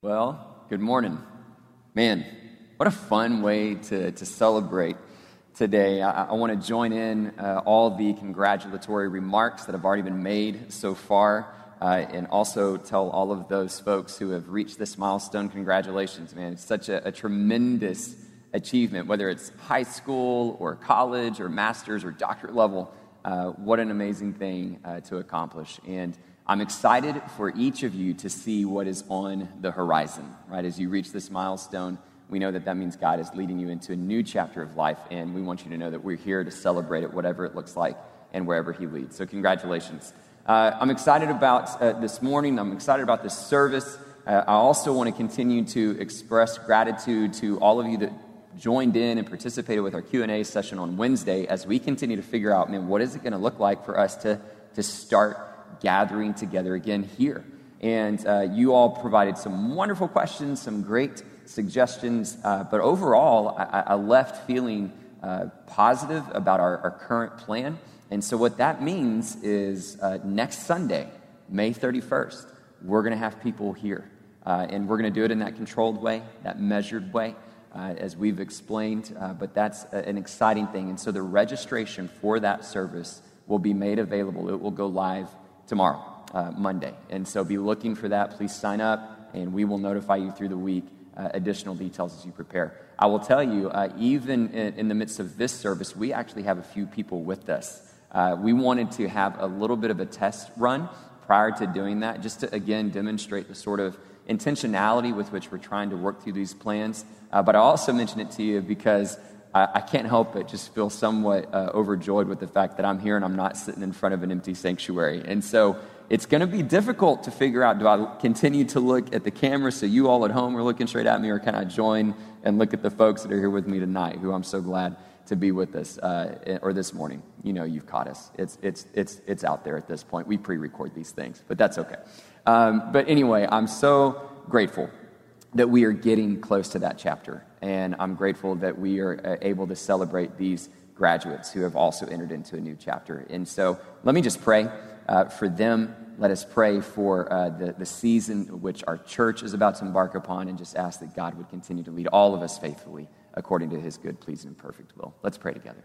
Well, good morning. Man, what a fun way to, to celebrate today. I, I want to join in uh, all the congratulatory remarks that have already been made so far. Uh, and also tell all of those folks who have reached this milestone, congratulations, man. It's such a, a tremendous achievement, whether it's high school or college or master's or doctorate level. Uh, what an amazing thing uh, to accomplish. And I'm excited for each of you to see what is on the horizon, right? As you reach this milestone, we know that that means God is leading you into a new chapter of life, and we want you to know that we're here to celebrate it, whatever it looks like and wherever He leads. So, congratulations. Uh, I'm excited about uh, this morning. I'm excited about this service. Uh, I also want to continue to express gratitude to all of you that joined in and participated with our Q&A session on Wednesday as we continue to figure out, man, what is it going to look like for us to, to start gathering together again here. And uh, you all provided some wonderful questions, some great suggestions, uh, but overall, I, I left feeling uh, positive about our, our, current plan. And so, what that means is uh, next Sunday, May 31st, we're going to have people here. Uh, and we're going to do it in that controlled way, that measured way. Uh, as we've explained, but that's an exciting thing. And so the registration for that service will be made available. It will go live tomorrow, uh, Monday. And so be looking for that. Please sign up, and we will notify you through the week uh, additional details as you prepare. I will tell you, uh, even in, in, the midst of this service, we actually have a few people with us. Uh, we wanted to have a little bit of a test run prior to doing that, just to again demonstrate the sort of intentionality with which we're trying to work through these plans. Uh, but I also mention it to you because I, I can't help but just feel somewhat uh, overjoyed with the fact that I'm here and I'm not sitting in front of an empty sanctuary. And so it's going to be difficult to figure out do I continue to look at the camera so you all at home are looking straight at me, or can I join and look at the folks that are here with me tonight, who I'm so glad to be with us, uh, or this morning? You know, you've caught us. It's, it's, it's, it's out there at this point. We pre record these things, but that's okay. Um, but anyway, I'm so grateful that we are getting close to that chapter. And I'm grateful that we are uh, able to celebrate these graduates who have also entered into a new chapter. And so let me just pray uh, for them. Let us pray for uh, the, the season which our church is about to embark upon and just ask that God would continue to lead all of us faithfully according to his good, pleasing, and perfect will. Let's pray together.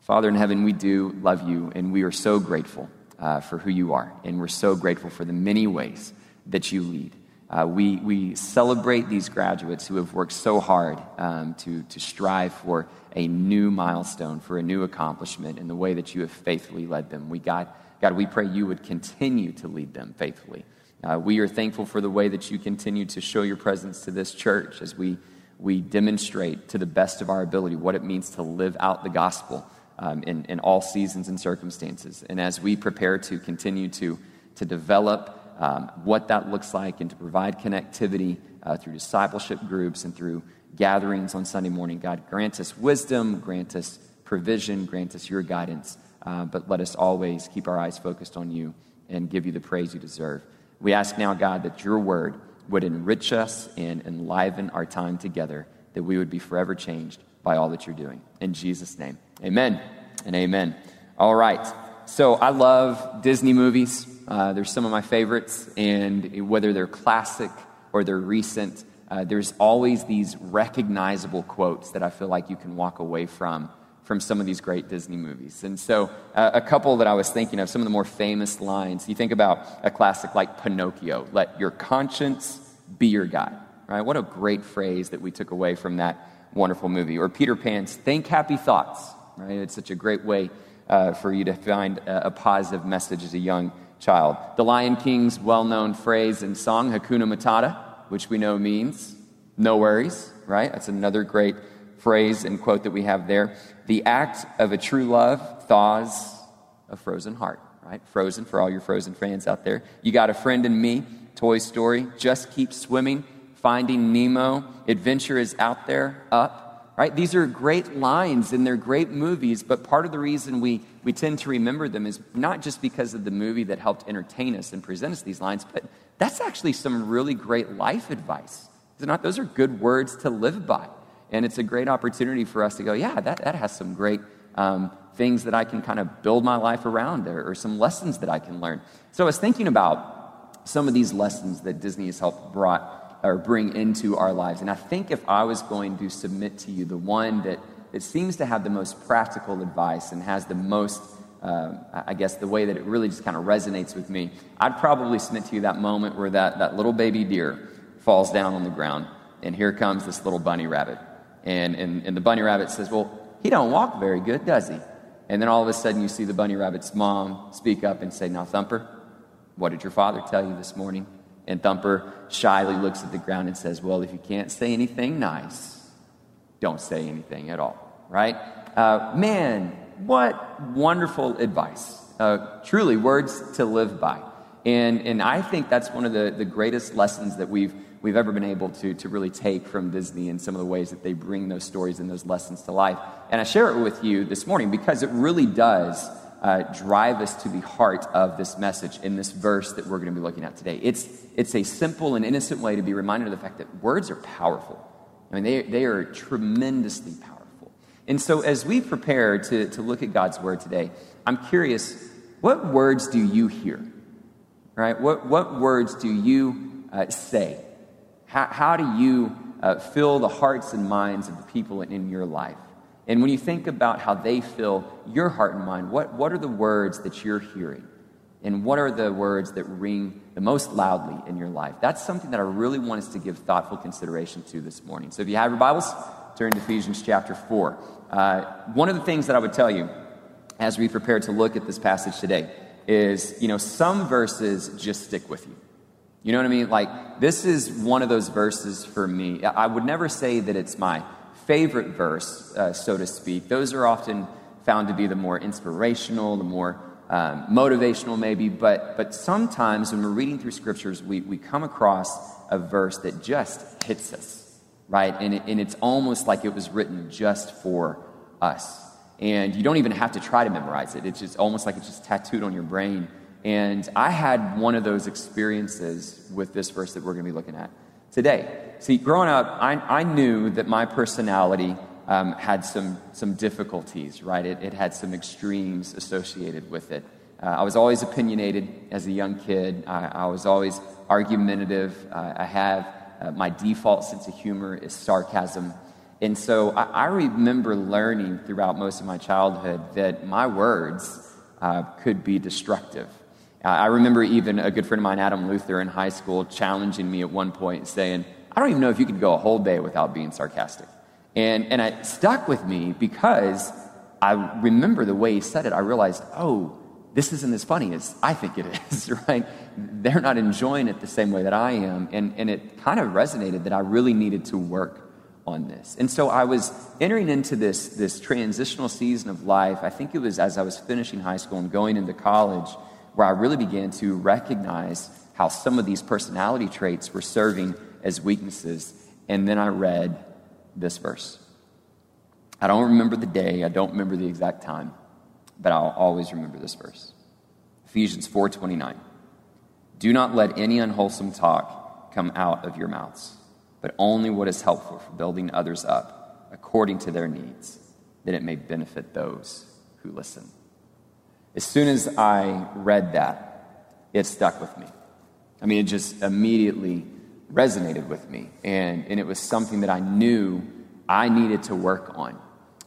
Father in heaven, we do love you, and we are so grateful uh, for who you are. And we're so grateful for the many ways that you lead. Uh, we, we celebrate these graduates who have worked so hard um, to, to strive for a new milestone, for a new accomplishment in the way that you have faithfully led them. We, God, God we pray you would continue to lead them faithfully. Uh, we are thankful for the way that you continue to show your presence to this church as we, we demonstrate to the best of our ability what it means to live out the gospel um, in, in all seasons and circumstances. And as we prepare to continue to, to develop um, what that looks like and to provide connectivity uh, through discipleship groups and through gatherings on Sunday morning. God, grant us wisdom, grant us provision, grant us your guidance, uh, but let us always keep our eyes focused on you and give you the praise you deserve. We ask now, God, that your word would enrich us and enliven our time together, that we would be forever changed by all that you're doing. In Jesus' name, amen and amen. All right. So I love Disney movies. Uh, they're some of my favorites, and whether they're classic or they're recent, uh, there's always these recognizable quotes that I feel like you can walk away from from some of these great Disney movies. And so, uh, a couple that I was thinking of, some of the more famous lines. You think about a classic like Pinocchio let your conscience be your guide, right? What a great phrase that we took away from that wonderful movie. Or Peter Pan's think happy thoughts, right? It's such a great way uh, for you to find a positive message as a young child. The Lion King's well known phrase and song, Hakuna Matata, which we know means no worries, right? That's another great phrase and quote that we have there. The act of a true love thaws a frozen heart, right? Frozen for all your frozen fans out there. You got a friend in me, Toy Story, just keep swimming, finding Nemo, adventure is out there, up right? These are great lines and they're great movies, but part of the reason we, we tend to remember them is not just because of the movie that helped entertain us and present us these lines, but that's actually some really great life advice. Not, those are good words to live by. And it's a great opportunity for us to go, yeah, that, that has some great um, things that I can kind of build my life around or, or some lessons that I can learn. So I was thinking about some of these lessons that Disney has helped brought or bring into our lives. And I think if I was going to submit to you the one that, that seems to have the most practical advice and has the most, uh, I guess, the way that it really just kind of resonates with me, I'd probably submit to you that moment where that, that little baby deer falls down on the ground, and here comes this little bunny rabbit. And, and, and the bunny rabbit says, Well, he don't walk very good, does he? And then all of a sudden you see the bunny rabbit's mom speak up and say, Now, Thumper, what did your father tell you this morning? And Thumper shyly looks at the ground and says, Well, if you can't say anything nice, don't say anything at all, right? Uh, man, what wonderful advice. Uh, truly, words to live by. And, and I think that's one of the, the greatest lessons that we've, we've ever been able to, to really take from Disney and some of the ways that they bring those stories and those lessons to life. And I share it with you this morning because it really does uh, drive us to the heart of this message in this verse that we're going to be looking at today. It's, it's a simple and innocent way to be reminded of the fact that words are powerful. I mean, they, they are tremendously powerful. And so, as we prepare to, to look at God's word today, I'm curious what words do you hear? Right? What, what words do you uh, say? How, how do you uh, fill the hearts and minds of the people in your life? And when you think about how they fill your heart and mind, what, what are the words that you're hearing? And what are the words that ring the most loudly in your life? That's something that I really want us to give thoughtful consideration to this morning. So if you have your Bibles, turn to Ephesians chapter 4. Uh, one of the things that I would tell you as we prepare to look at this passage today is, you know, some verses just stick with you. You know what I mean? Like, this is one of those verses for me. I would never say that it's my favorite verse, uh, so to speak. Those are often found to be the more inspirational, the more um, motivational, maybe. But, but sometimes when we're reading through scriptures, we, we come across a verse that just hits us, right? And, it, and it's almost like it was written just for us. And you don't even have to try to memorize it, it's just almost like it's just tattooed on your brain. And I had one of those experiences with this verse that we're going to be looking at today. See, growing up, I, I knew that my personality um, had some, some difficulties, right? It, it had some extremes associated with it. Uh, I was always opinionated as a young kid. I, I was always argumentative. Uh, I have uh, my default sense of humor is sarcasm. And so I, I, remember learning throughout most of my childhood that my words uh, could be destructive. I remember even a good friend of mine, Adam Luther, in high school, challenging me at one point, saying, I don't even know if you could go a whole day without being sarcastic. And, and it stuck with me because I remember the way he said it. I realized, oh, this isn't as funny as I think it is, right? They're not enjoying it the same way that I am. And, and it kind of resonated that I really needed to work on this. And so I was entering into this, this transitional season of life. I think it was as I was finishing high school and going into college where I really began to recognize how some of these personality traits were serving as weaknesses. And then I read this verse. I don't remember the day, I don't remember the exact time, but I'll always remember this verse. Ephesians 4:29. Do not let any unwholesome talk come out of your mouths, but only what is helpful for building others up according to their needs, that it may benefit those who listen. As soon as I read that, it stuck with me. I mean, it just immediately resonated with me. And, and it was something that I knew I needed to work on,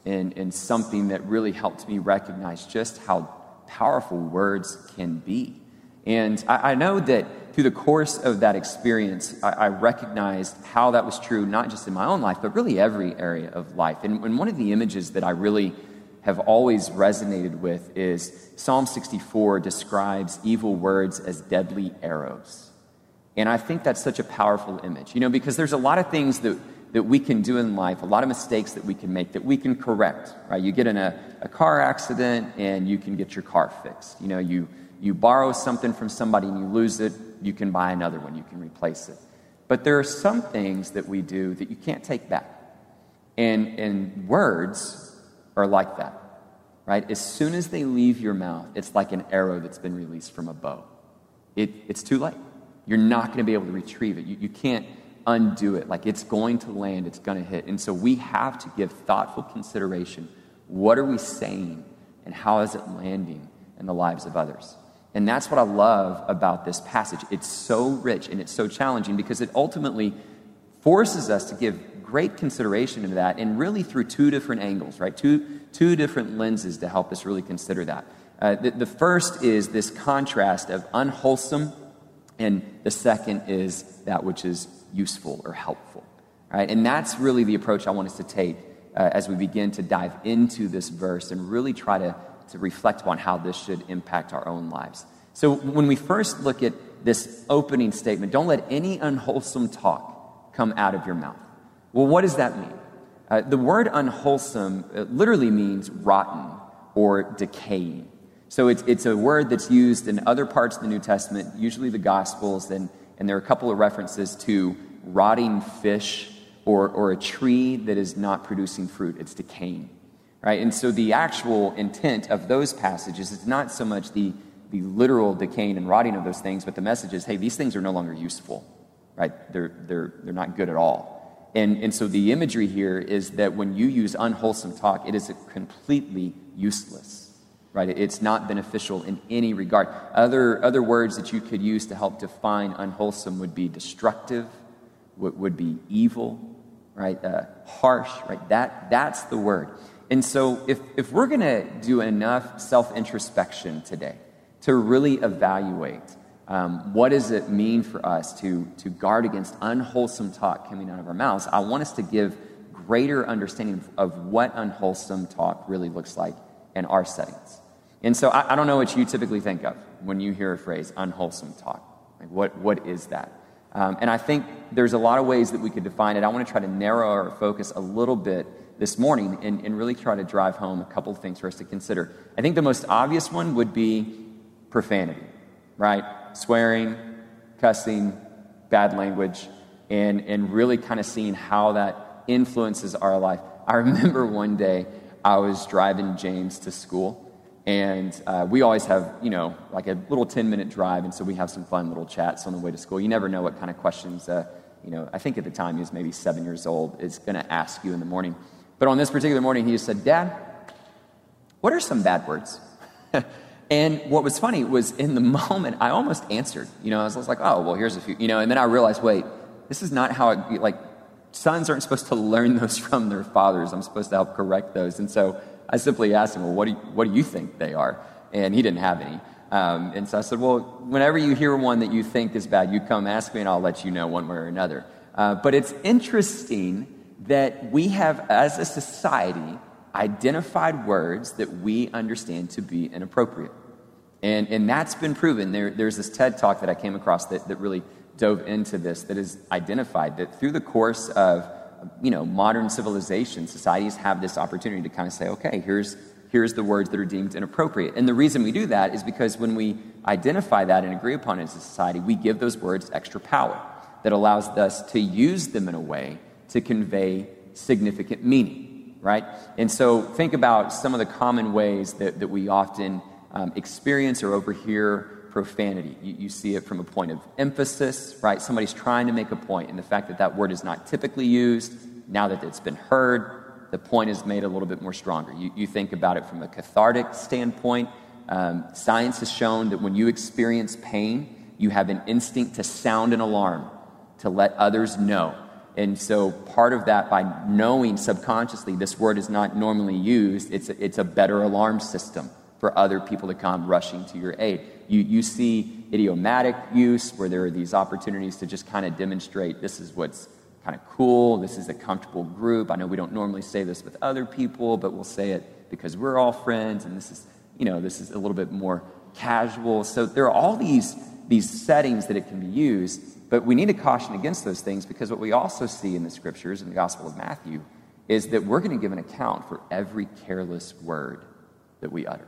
and, and something that really helped me recognize just how powerful words can be. And I, I know that through the course of that experience, I, I, recognized how that was true, not just in my own life, but really every area of life. And, and one of the images that I really have always resonated with is Psalm 64 describes evil words as deadly arrows. And I think that's such a powerful image, you know, because there's a lot of things that, that we can do in life, a lot of mistakes that we can make that we can correct, right? You get in a, a car accident and you can get your car fixed. You know, you, you borrow something from somebody and you lose it, you can buy another one, you can replace it. But there are some things that we do that you can't take back. And, and words are like that, right? As soon as they leave your mouth, it's like an arrow that's been released from a bow. It, it's too late you're not going to be able to retrieve it. You, you can't undo it. Like it's going to land, it's going to hit. And so we have to give thoughtful consideration. What are we saying and how is it landing in the lives of others? And that's what I love about this passage. It's so rich and it's so challenging because it ultimately forces us to give great consideration to that and really through two different angles, right? Two, two different lenses to help us really consider that. Uh, the, the first is this contrast of unwholesome, and the second is that which is useful or helpful. Right? And that's really the approach I want us to take uh, as we begin to dive into this verse and really try to, to reflect on how this should impact our own lives. So, when we first look at this opening statement, don't let any unwholesome talk come out of your mouth. Well, what does that mean? Uh, the word unwholesome literally means rotten or decaying. So it's, it's a word that's used in other parts of the New Testament, usually the Gospels, and, and there are a couple of references to rotting fish or, or a tree that is not producing fruit, it's decaying. Right? And so the actual intent of those passages is not so much the, the literal decaying and rotting of those things, but the message is hey, these things are no longer useful. Right? They're, they're, they're not good at all. And, and so the imagery here is that when you use unwholesome talk, it is completely useless right? It's not beneficial in any regard. Other, other words that you could use to help define unwholesome would be destructive, would, would be evil, right? Uh, harsh, right? That, that's the word. And so if, if we're going to do enough self introspection today to really evaluate um, what does it mean for us to, to guard against unwholesome talk coming out of our mouths, I want us to give greater understanding of what unwholesome talk really looks like in our settings. And so I, I, don't know what you typically think of when you hear a phrase, unwholesome talk. Like, what, what is that? Um, and I think there's a lot of ways that we could define it. I want to try to narrow our focus a little bit this morning and, and really try to drive home a couple of things for us to consider. I think the most obvious one would be profanity, right? Swearing, cussing, bad language, and, and really kind of seeing how that influences our life. I remember one day I was driving James to school and uh, we always have, you know, like a little 10 minute drive, and so we have some fun little chats on the way to school. You never know what kind of questions, uh, you know, I think at the time he was maybe seven years old, is going to ask you in the morning. But on this particular morning, he just said, Dad, what are some bad words? and what was funny was in the moment, I almost answered. You know, I was, I was like, oh, well, here's a few, you know, and then I realized, wait, this is not how it, like, sons aren't supposed to learn those from their fathers. I'm supposed to help correct those. And so I simply asked him, Well, what do you, what do you think they are? And he didn't have any. Um, and so I said, Well, whenever you hear one that you think is bad, you come ask me and I'll let you know one way or another. Uh, but it's interesting that we have, as a society, identified words that we understand to be inappropriate. And, and that's been proven. There, there's this TED talk that I came across that, that really dove into this that is identified that through the course of you know, modern civilization, societies have this opportunity to kind of say, okay, here's, here's the words that are deemed inappropriate. And the reason we do that is because when we identify that and agree upon it as a society, we give those words extra power that allows us to use them in a way to convey significant meaning, right? And so think about some of the common ways that, that we often um, experience or overhear profanity. You, you, see it from a point of emphasis, right? Somebody's trying to make a point, and the fact that that word is not typically used, now that it's been heard, the point is made a little bit more stronger. You, you think about it from a cathartic standpoint. Um, science has shown that when you experience pain, you have an instinct to sound an alarm, to let others know. And so, part of that, by knowing subconsciously this word is not normally used, it's a, it's a better alarm system for other people to come rushing to your aid. You, you see idiomatic use where there are these opportunities to just kind of demonstrate this is what's kind of cool, this is a comfortable group. I know we don't normally say this with other people, but we'll say it because we're all friends and this is, you know, this is a little bit more casual. So there are all these, these settings that it can be used, but we need to caution against those things because what we also see in the scriptures in the Gospel of Matthew is that we're going to give an account for every careless word that we utter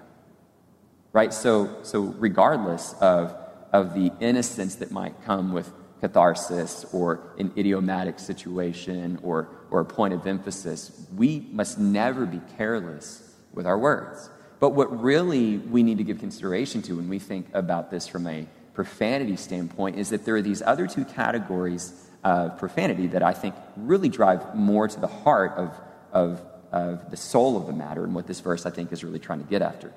right? So, so regardless of, of the innocence that might come with catharsis or an idiomatic situation or, or a point of emphasis, we must never be careless with our words. But what really we need to give consideration to when we think about this from a profanity standpoint is that there are these other two categories of profanity that I think really drive more to the heart of, of, of the soul of the matter and what this verse I think is really trying to get after.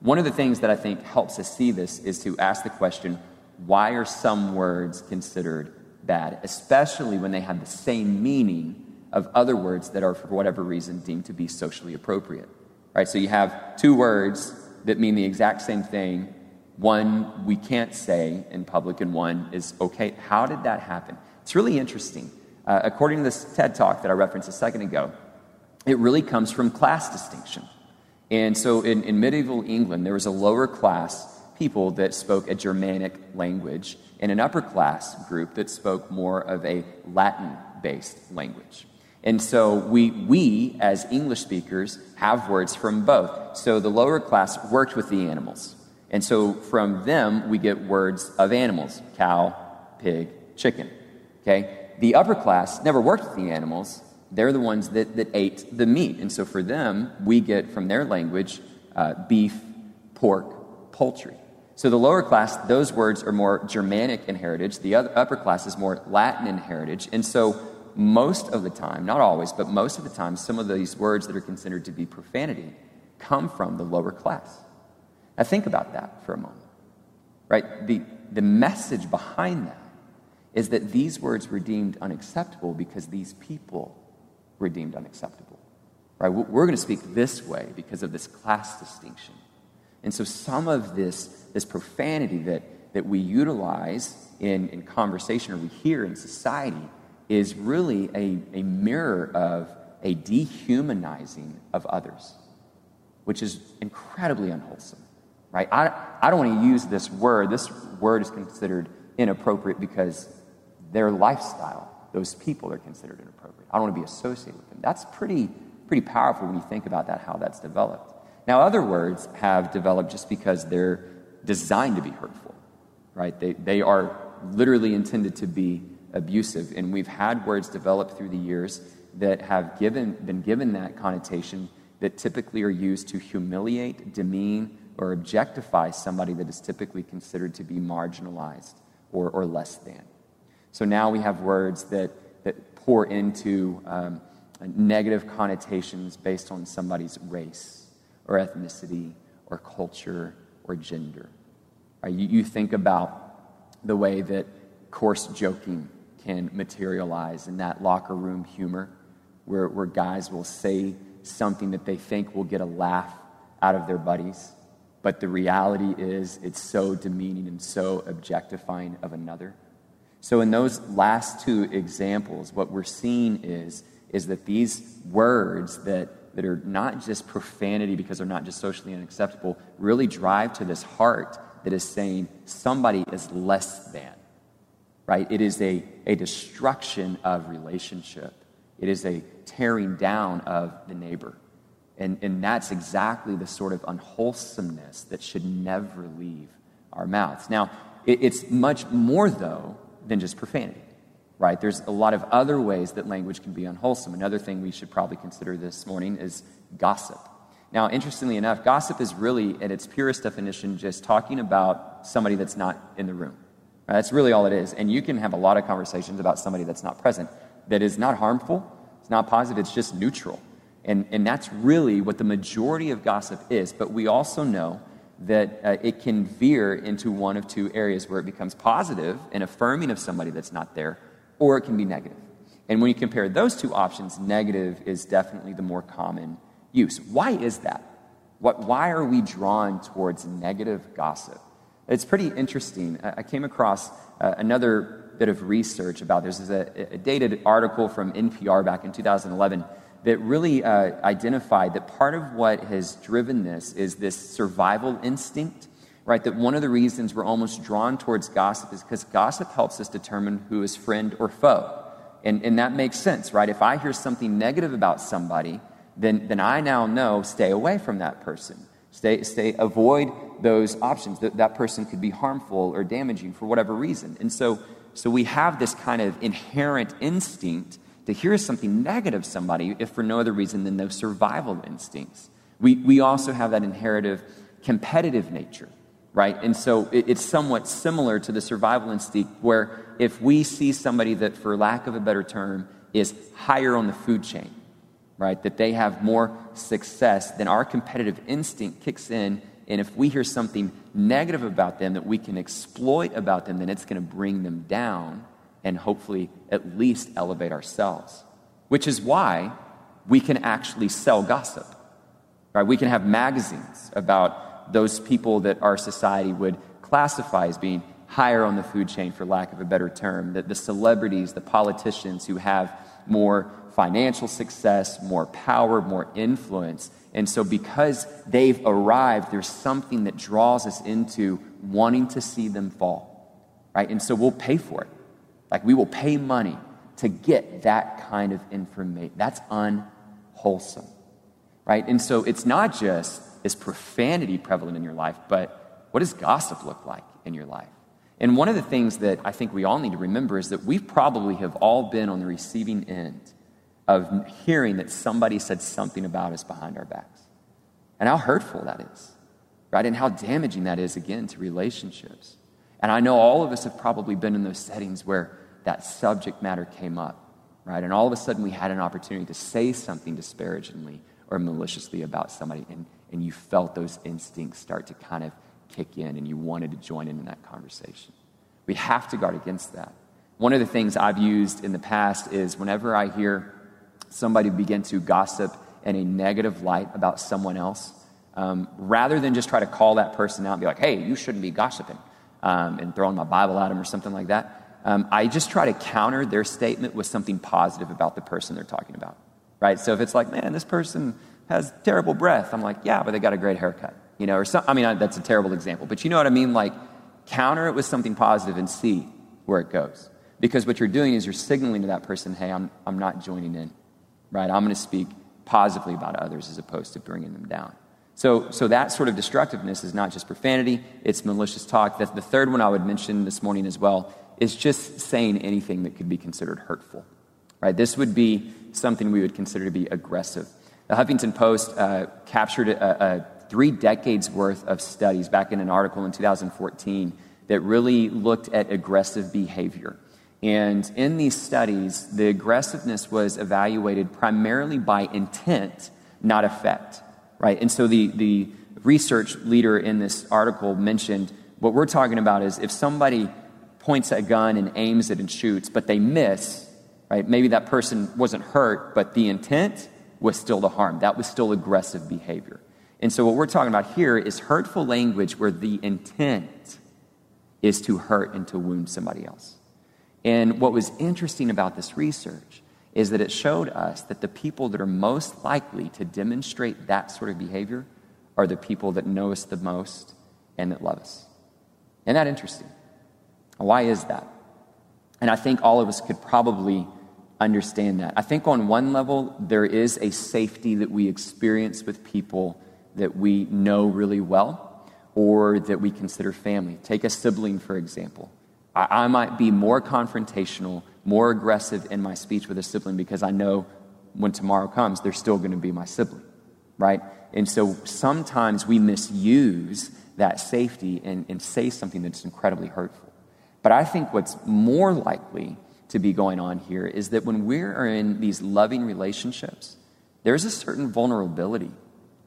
One of the things that I think helps us see this is to ask the question why are some words considered bad, especially when they have the same meaning of other words that are, for whatever reason, deemed to be socially appropriate? Right? So you have two words that mean the exact same thing. One we can't say in public, and one is okay. How did that happen? It's really interesting. Uh, according to this TED talk that I referenced a second ago, it really comes from class distinction. And so in, in medieval England, there was a lower class people that spoke a Germanic language and an upper class group that spoke more of a Latin based language. And so we, we, as English speakers, have words from both. So the lower class worked with the animals. And so from them, we get words of animals cow, pig, chicken. Okay? The upper class never worked with the animals, they're the ones that, that ate the meat. And so for them, we get from their language uh, beef, pork, poultry. So the lower class, those words are more Germanic in heritage. The other, upper class is more Latin in heritage. And so most of the time, not always, but most of the time, some of these words that are considered to be profanity come from the lower class. Now think about that for a moment. Right? The, the message behind that is that these words were deemed unacceptable because these people were deemed unacceptable. Right? We're going to speak this way because of this class distinction. And so some of this, this profanity that, that we utilize in, in conversation or we hear in society is really a, a mirror of a dehumanizing of others, which is incredibly unwholesome. Right? I, I don't want to use this word. This word is considered inappropriate because their lifestyle, those people are considered inappropriate. I don't want to be associated with them. That's pretty, pretty powerful when you think about that, how that's developed. Now, other words have developed just because they're designed to be hurtful, right? They, they are literally intended to be abusive. And we've had words develop through the years that have given, been given that connotation that typically are used to humiliate, demean, or objectify somebody that is typically considered to be marginalized or, or less than. So now we have words that that pour into um, negative connotations based on somebody's race or ethnicity or culture or gender. Right? You, you think about the way that coarse joking can materialize in that locker room humor where, where guys will say something that they think will get a laugh out of their buddies, but the reality is it's so demeaning and so objectifying of another. So, in those last two examples, what we're seeing is, is that these words that, that are not just profanity because they're not just socially unacceptable really drive to this heart that is saying somebody is less than, right? It is a, a destruction of relationship, it is a tearing down of the neighbor. And, and that's exactly the sort of unwholesomeness that should never leave our mouths. Now, it, it's much more, though, than just profanity, right? There's a lot of other ways that language can be unwholesome. Another thing we should probably consider this morning is gossip. Now, interestingly enough, gossip is really, at its purest definition, just talking about somebody that's not in the room. Right? That's really all it is. And you can have a lot of conversations about somebody that's not present that is not harmful, it's not positive, it's just neutral. And, and that's really what the majority of gossip is. But we also know that uh, it can veer into one of two areas where it becomes positive and affirming of somebody that's not there, or it can be negative. And when you compare those two options, negative is definitely the more common use. Why is that? What, why are we drawn towards negative gossip? It's pretty interesting. I came across uh, another bit of research about this. Is a, a dated article from NPR back in 2011 that really uh, identified that part of what has driven this is this survival instinct, right? That one of the reasons we're almost drawn towards gossip is because gossip helps us determine who is friend or foe. And, and that makes sense, right? If I hear something negative about somebody, then, then I now know stay away from that person. Stay, stay, avoid those options. That, that person could be harmful or damaging for whatever reason. And so, so we have this kind of inherent instinct to hear something negative somebody if for no other reason than those survival instincts. We, we also have that inherited competitive nature, right? And so it, it's somewhat similar to the survival instinct where if we see somebody that, for lack of a better term, is higher on the food chain, right? That they have more success, then our competitive instinct kicks in And if we hear something negative about them that we can exploit about them, then it's going to bring them down and hopefully at least elevate ourselves. Which is why we can actually sell gossip. Right? We can have magazines about those people that our society would classify as being higher on the food chain, for lack of a better term, that the celebrities, the politicians who have more financial success, more power, more influence. And so, because they've arrived, there's something that draws us into wanting to see them fall, right? And so, we'll pay for it. Like, we will pay money to get that kind of information. That's unwholesome, right? And so, it's not just is profanity prevalent in your life, but what does gossip look like in your life? And one of the things that I think we all need to remember is that we probably have all been on the receiving end of hearing that somebody said something about us behind our backs. And how hurtful that is, right? And how damaging that is, again, to relationships. And I know all of us have probably been in those settings where that subject matter came up, right? And all of a sudden we had an opportunity to say something disparagingly or maliciously about somebody, and, and you felt those instincts start to kind of kick in and you wanted to join in in that conversation. We have to guard against that. One of the things I've used in the past is whenever I hear somebody begin to gossip in a negative light about someone else, um, rather than just try to call that person out and be like, hey, you shouldn't be gossiping, um, and throwing my Bible at them or something like that, um, I just try to counter their statement with something positive about the person they're talking about. Right? So if it's like, man, this person has terrible breath, I'm like, yeah, but they got a great haircut you know, or some, I mean, that's a terrible example, but you know what I mean? Like, counter it with something positive and see where it goes. Because what you're doing is you're signaling to that person, hey, I'm, I'm not joining in, right? I'm going to speak positively about others as opposed to bringing them down. So, so that sort of destructiveness is not just profanity, it's malicious talk. The third one I would mention this morning as well is just saying anything that could be considered hurtful, right? This would be something we would consider to be aggressive. The Huffington Post uh, captured a, a three decades worth of studies back in an article in 2014 that really looked at aggressive behavior. And in these studies, the aggressiveness was evaluated primarily by intent, not effect, right? And so the, the research leader in this article mentioned what we're talking about is if somebody points a gun and aims it and shoots, but they miss, right? Maybe that person wasn't hurt, but the intent was still to harm. That was still aggressive behavior. And so, what we're talking about here is hurtful language where the intent is to hurt and to wound somebody else. And what was interesting about this research is that it showed us that the people that are most likely to demonstrate that sort of behavior are the people that know us the most and that love us. Isn't that interesting? Why is that? And I think all of us could probably understand that. I think on one level, there is a safety that we experience with people that we know really well or that we consider family. Take a sibling, for example. I, I might be more confrontational, more aggressive in my speech with a sibling because I know when tomorrow comes, they're still going to be my sibling, right? And so sometimes we misuse that safety and, and say something that's incredibly hurtful. But I think what's more likely to be going on here is that when we're in these loving relationships, there's a certain vulnerability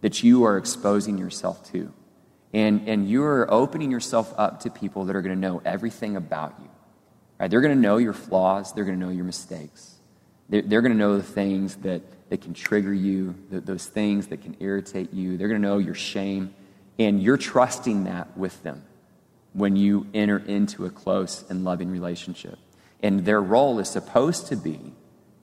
that you are exposing yourself to. And, and you're opening yourself up to people that are going to know everything about you. Right? They're going to know your flaws, they're going to know your mistakes. They're, they're going to know the things that, that can trigger you, the, those things that can irritate you. They're going to know your shame. And you're trusting that with them when you enter into a close and loving relationship. And their role is supposed to be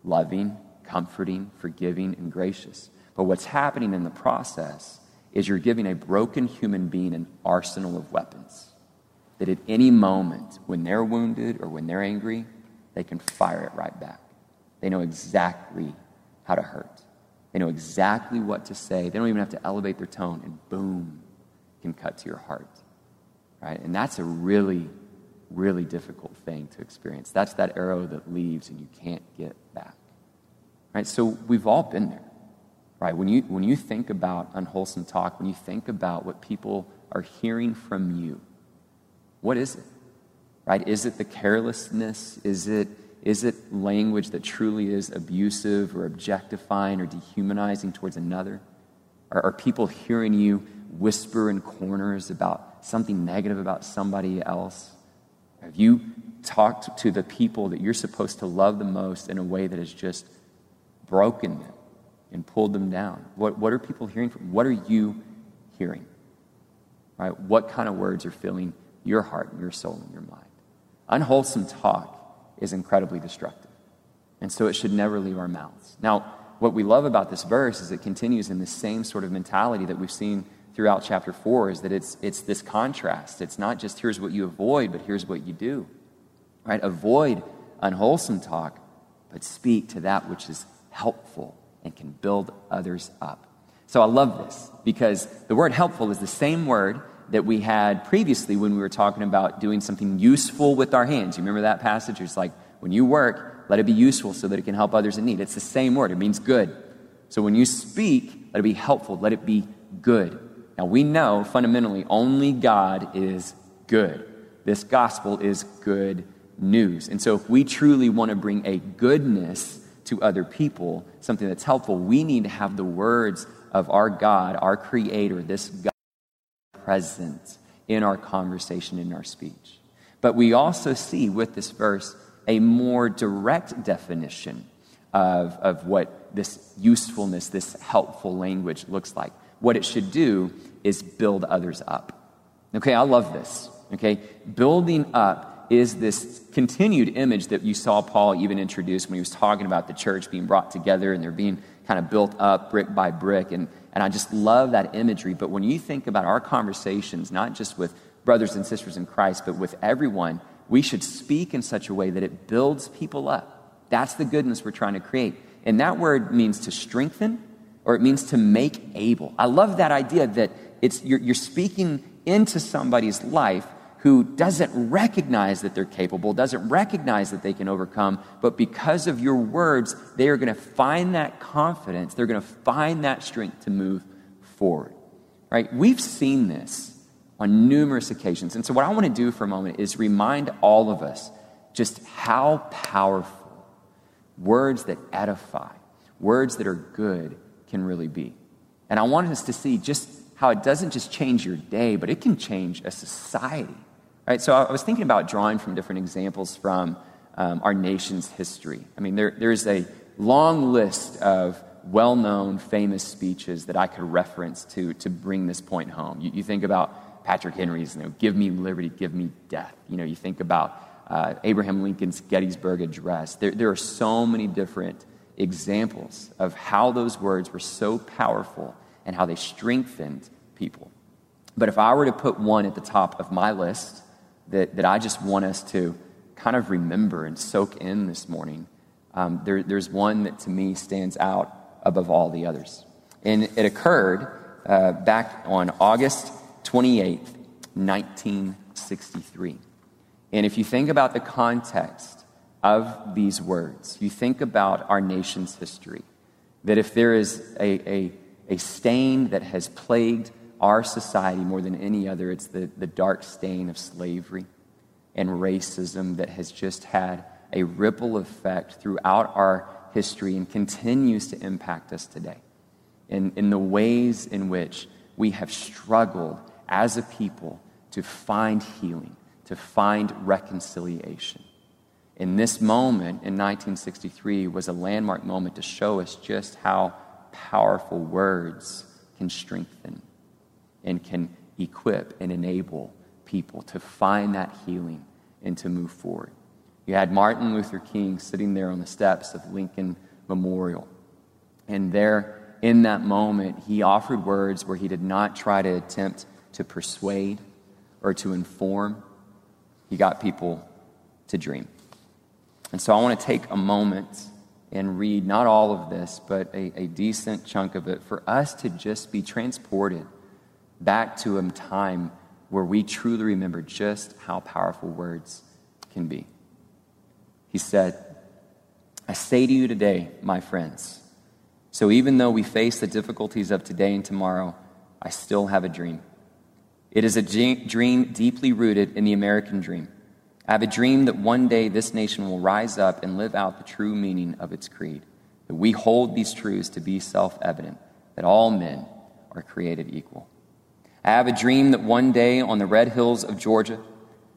loving, comforting, forgiving, and gracious. But what's happening in the process is you're giving a broken human being an arsenal of weapons that at any moment, when they're wounded or when they're angry, they can fire it right back. They know exactly how to hurt. They know exactly what to say. They don't even have to elevate their tone, and boom, can cut to your heart. Right? And that's a really, really difficult thing to experience. That's that arrow that leaves and you can't get back. Right? So we've all been there right? When you, when you think about unwholesome talk, when you think about what people are hearing from you, what is it? Right? Is it the carelessness? Is it, is it language that truly is abusive or objectifying or dehumanizing towards another? Are, are people hearing you whisper in corners about something negative about somebody else? Have you talked to the people that you're supposed to love the most in a way that has just broken them and pulled them down? What, what are people hearing from? What are you hearing? Right? What kind of words are filling your heart and your soul and your mind? Unwholesome talk is incredibly destructive. And so it should never leave our mouths. Now, what we love about this verse is it continues in the same sort of mentality that we've seen throughout chapter 4 is that it's, it's this contrast. It's not just here's what you avoid, but here's what you do. Right? Avoid unwholesome talk, but speak to that which is helpful and can build others up. So I love this because the word helpful is the same word that we had previously when we were talking about doing something useful with our hands. You remember that passage? It's like when you work, let it be useful so that it can help others in need. It's the same word, it means good. So when you speak, let it be helpful, let it be good. Now we know fundamentally only God is good. This gospel is good news. And so if we truly want to bring a goodness to other people, something that's helpful, we need to have the words of our God, our Creator, this God present in our conversation, in our speech. But we also see with this verse a more direct definition of, of what this usefulness, this helpful language looks like. What it should do is build others up. Okay, I love this. Okay, building up is this continued image that you saw Paul even introduce when he was talking about the church being brought together and they're being kind of built up brick by brick. And, and I just love that imagery. But when you think about our conversations, not just with brothers and sisters in Christ, but with everyone, we should speak in such a way that it builds people up. That's the goodness we're trying to create. And that word means to strengthen or it means to make able. I love that idea that it's, you're, you're speaking into somebody's life who doesn't recognize that they're capable, doesn't recognize that they can overcome, but because of your words, they are going to find that confidence. They're going to find that strength to move forward. Right? We've seen this on numerous occasions. And so, what I want to do for a moment is remind all of us just how powerful words that edify, words that are good, can really be. And I want us to see just how it doesn't just change your day, but it can change a society. Right? So, I was thinking about drawing from different examples from um, our nation's history. I mean, there, there's a long list of well known, famous speeches that I could reference to, to bring this point home. You, you think about Patrick Henry's, you know, give me liberty, give me death. You know, you think about uh, Abraham Lincoln's Gettysburg Address. There, there are so many different examples of how those words were so powerful and how they strengthened people. But if I were to put one at the top of my list that, that I just want us to kind of remember and soak in this morning, um, there, there's one that to me stands out above all the others. And it occurred uh, back on August 28th, 1963. And if you think about the context of these words, you think about our nation's history, that if there is a, a, a stain that has plagued our society more than any other, it's the, the dark stain of slavery and racism that has just had a ripple effect throughout our history and continues to impact us today. In, in the ways in which we have struggled as a people to find healing, to find reconciliation. In this moment in 1963 was a landmark moment to show us just how powerful words can strengthen and can equip and enable people to find that healing and to move forward. You had Martin Luther King sitting there on the steps of Lincoln Memorial. And there, in that moment, he offered words where he did not try to attempt to persuade or to inform. He got people to dream. And so I want to take a moment and read not all of this, but a, a decent chunk of it for us to just be transported back to a time where we truly remember just how powerful words can be. He said, I say to you today, my friends, so even though we face the difficulties of today and tomorrow, I still have a dream. It is a dream deeply rooted in the American dream. I have a dream that one day this nation will rise up and live out the true meaning of its creed. That we hold these truths to be self evident, that all men are created equal. I have a dream that one day on the red hills of Georgia,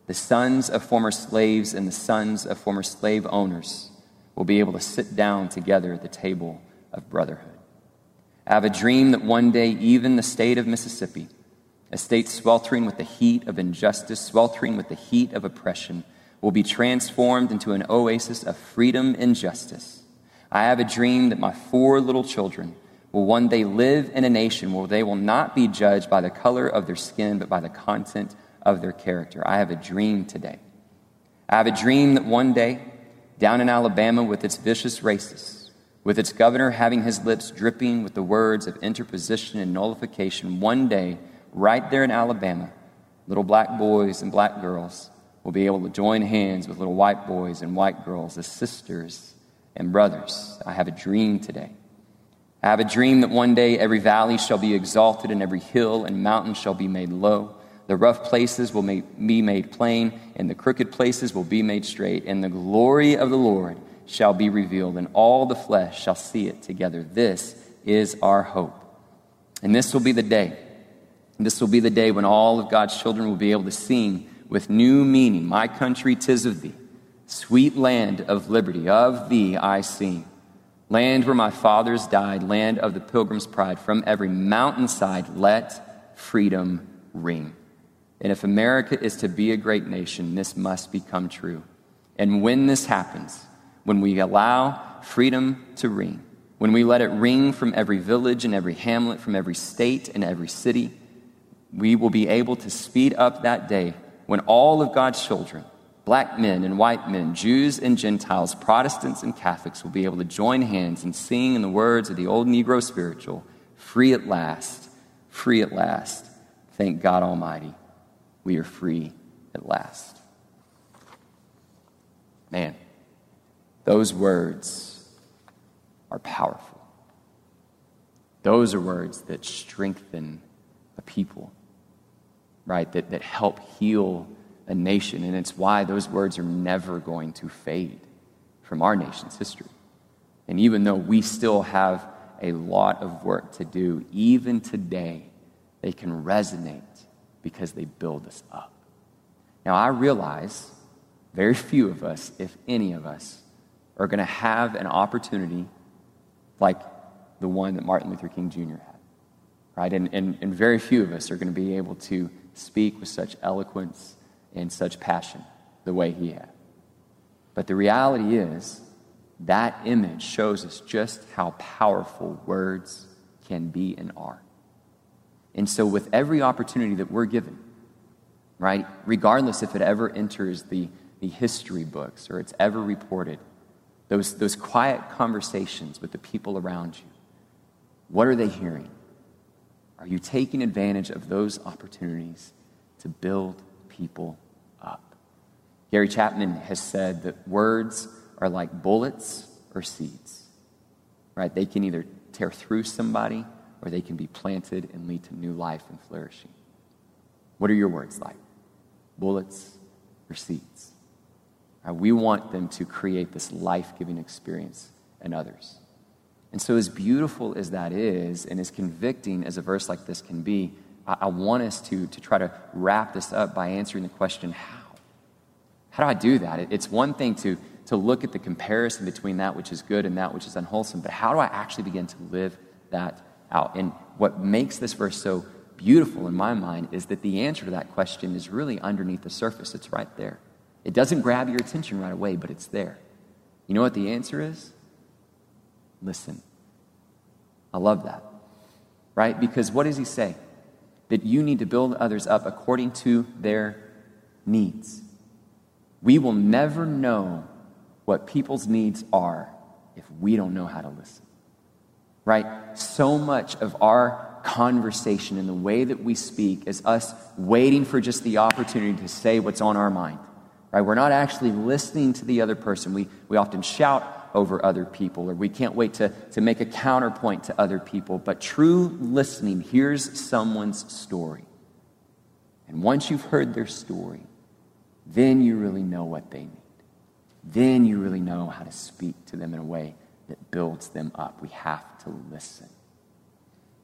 the sons of former slaves and the sons of former slave owners will be able to sit down together at the table of brotherhood. I have a dream that one day, even the state of Mississippi, a state sweltering with the heat of injustice, sweltering with the heat of oppression, will be transformed into an oasis of freedom and justice. I have a dream that my four little children will one day live in a nation where they will not be judged by the color of their skin, but by the content of their character. I have a dream today. I have a dream that one day, down in Alabama with its vicious racists, with its governor having his lips dripping with the words of interposition and nullification, one day, right there in Alabama, little black boys and black girls will be able to join hands with little white boys and white girls as sisters and brothers. I have a dream today. I have a dream that one day every valley shall be exalted and every hill and mountain shall be made low. The rough places will be made plain, and the crooked places will be made straight, and the glory of the Lord shall be revealed, and all the flesh shall see it together. This is our hope. And this will be the day. This will be the day when all of God's children will be able to sing with new meaning My country, tis of thee, sweet land of liberty, of thee I sing. Land where my fathers died, land of the pilgrim's pride, from every mountainside let freedom ring. And if America is to be a great nation, this must become true. And when this happens, when we allow freedom to ring, when we let it ring from every village and every hamlet, from every state and every city, we will be able to speed up that day when all of God's children, black men and white men, Jews and Gentiles, Protestants and Catholics, will be able to join hands and sing in the words of the old Negro spiritual free at last, free at last. Thank God Almighty we are free at last. Man, those words are powerful. Those are words that strengthen a people, right? That, that help heal a nation. And it's why those words are never going to fade from our nation's history. And even though we still have a lot of work to do, even today, they can resonate because they build us up. Now, I realize very few of us, if any of us, are going to have an opportunity like the one that Martin Luther King Jr. had, right? And, and, and very few of us are going to be able to speak with such eloquence and such passion the way he had. But the reality is, that image shows us just how powerful words can be and are. And so, with every opportunity that we're given, right, regardless if it ever enters the, the history books or it's ever reported, those, those quiet conversations with the people around you, what are they hearing? Are you taking advantage of those opportunities to build people? Gary Chapman has said that words are like bullets or seeds, right? They can either tear through somebody or they can be planted and lead to new life and flourishing. What are your words like? Bullets or seeds? Uh, we want them to create this life giving experience in others. And so, as beautiful as that is, and as convicting as a verse like this can be, I, I want us to, to try to wrap this up by answering the question how? How do I do that? It's one thing to, to look at the comparison between that which is good and that which is unwholesome, but how do I actually begin to live that out. And what makes this verse so beautiful in my mind is that the answer to that question is really underneath the surface. It's right there. It doesn't grab your attention right away, but it's there. You know what the answer is? Listen. I love that. Right? Because what does he say? That you need to build others up according to their needs. We will never know what people's needs are if we don't know how to listen right? So much of our conversation and the way that we speak is us waiting for just the opportunity to say what's on our mind, right? We're not actually listening to the other person. We, we often shout over other people, or we can't wait to, to make a counterpoint to other people. But true listening hears someone's story. And once you've heard their story, then you really know what they need. Then you really know how to speak to them in a way that builds them up. We have to listen.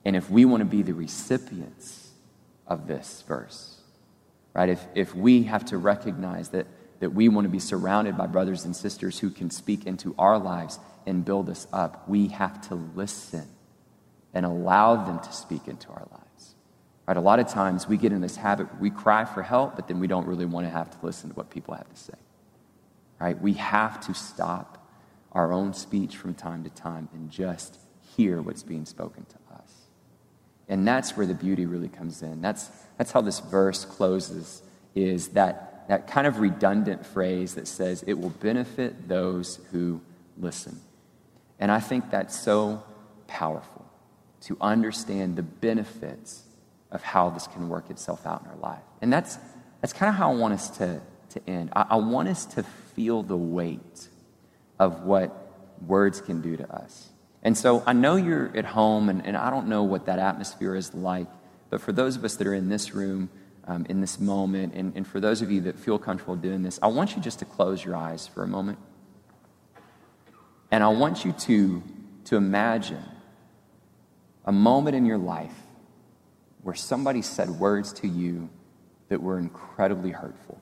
And if we want to be the recipients of this verse, right? If, if we have to recognize that, that we want to be surrounded by brothers and sisters who can speak into our lives and build us up, we have to listen and allow them to speak into our lives. Right? A lot of times we get in this habit, we cry for help, but then we don't really want to have to listen to what people have to say. Right? We have to stop our own speech from time to time and just hear what's being spoken to us. And that's where the beauty really comes in. That's, that's how this verse closes, is that, that kind of redundant phrase that says, it will benefit those who listen. And I think that's so powerful to understand the benefits of how this can work itself out in our life. And that's, that's kind of how I want us to, to end. I, I want us to feel the weight of what words can do to us. And so I know you're at home, and, and I don't know what that atmosphere is like, but for those of us that are in this room, um, in this moment, and, and for those of you that feel comfortable doing this, I want you just to close your eyes for a moment. And I want you to, to imagine a moment in your life where somebody said words to you that were incredibly hurtful,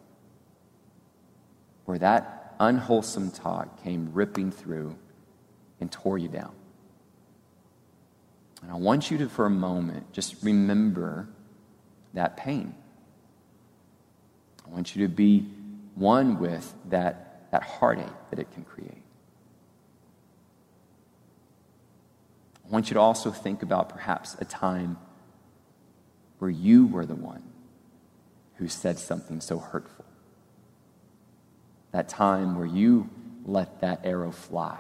where that unwholesome talk came ripping through and tore you down. And I want you to, for a moment, just remember that pain. I want you to be one with that, that heartache that it can create. I want you to also think about perhaps a time where you were the one who said something so hurtful. That time where you let that arrow fly,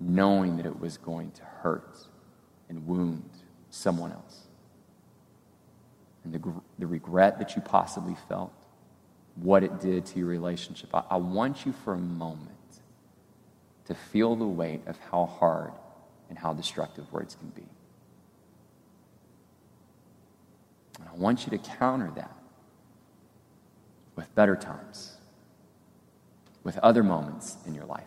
knowing that it was going to hurt and wound someone else. And the, the regret that you possibly felt, what it did to your relationship. I, I want you for a moment to feel the weight of how hard and how destructive words can be. And I want you to counter that with better times, with other moments in your life.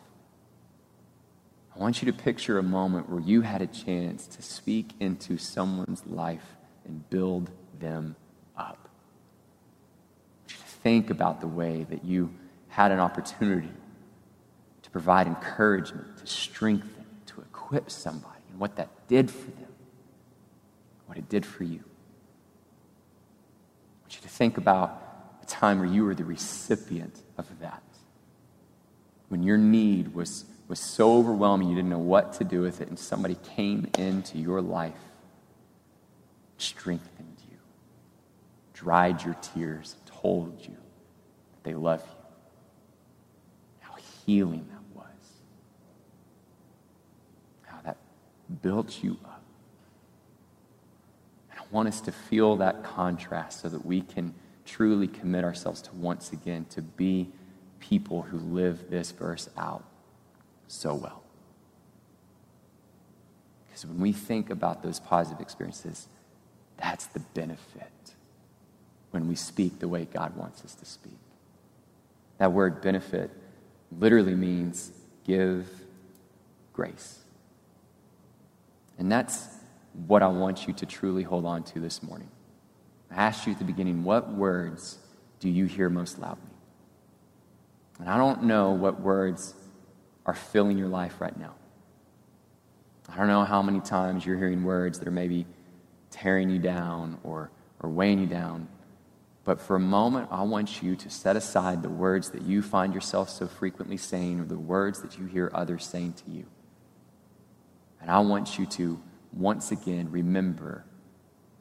I want you to picture a moment where you had a chance to speak into someone's life and build them up. I want you to think about the way that you had an opportunity to provide encouragement, to strengthen to equip somebody and what that did for them, what it did for you. Want you to think about a time where you were the recipient of that. When your need was, was so overwhelming you didn't know what to do with it, and somebody came into your life, strengthened you, dried your tears, told you that they love you. How healing that was. How that built you up. Want us to feel that contrast so that we can truly commit ourselves to once again to be people who live this verse out so well. Because when we think about those positive experiences, that's the benefit when we speak the way God wants us to speak. That word benefit literally means give grace. And that's what I want you to truly hold on to this morning. I asked you at the beginning, what words do you hear most loudly? And I don't know what words are filling your life right now. I don't know how many times you're hearing words that are maybe tearing you down or, or weighing you down. But for a moment, I want you to set aside the words that you find yourself so frequently saying or the words that you hear others saying to you. And I want you to once again remember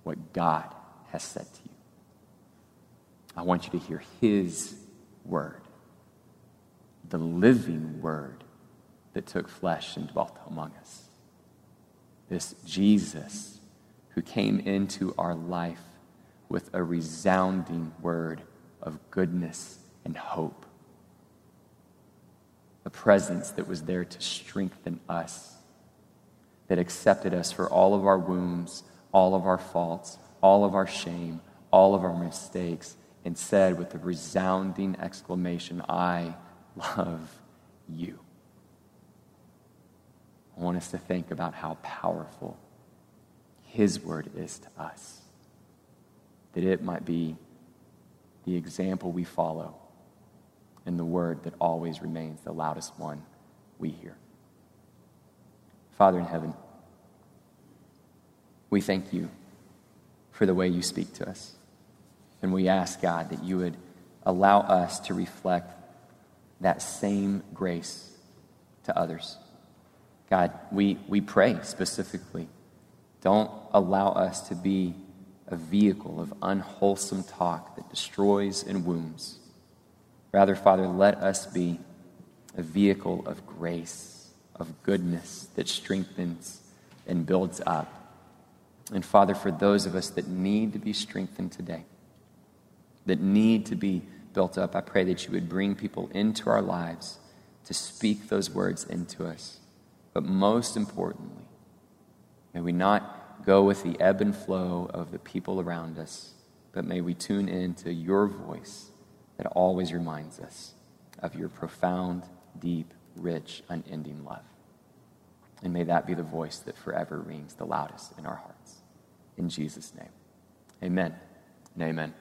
what God has said to you. I want you to hear His word, the living word that took flesh and dwelt among us. This Jesus who came into our life with a resounding word of goodness and hope. A presence that was there to strengthen us that accepted us for all of our wounds, all of our faults, all of our shame, all of our mistakes, and said with a resounding exclamation, I love you. I want us to think about how powerful His word is to us. that it might be the example we follow and the word that always remains the loudest one we hear. Father in heaven, we thank you for the way you speak to us. And we ask, God, that you would allow us to reflect that same grace to others. God, we, we pray specifically. Don't allow us to be a vehicle of unwholesome talk that destroys and wounds. Rather, Father, let us be a vehicle of grace, of goodness that strengthens and builds up. And Father, for those of us that need to be strengthened today, that need to be built up, I pray that you would bring people into our lives to speak those words into us. But most importantly, may we not go with the ebb and flow of the people around us, but may we tune in to your voice that always reminds us of your profound, deep, rich, unending love. And may that be the voice that forever rings the loudest in our hearts. In Jesus' name, amen and amen.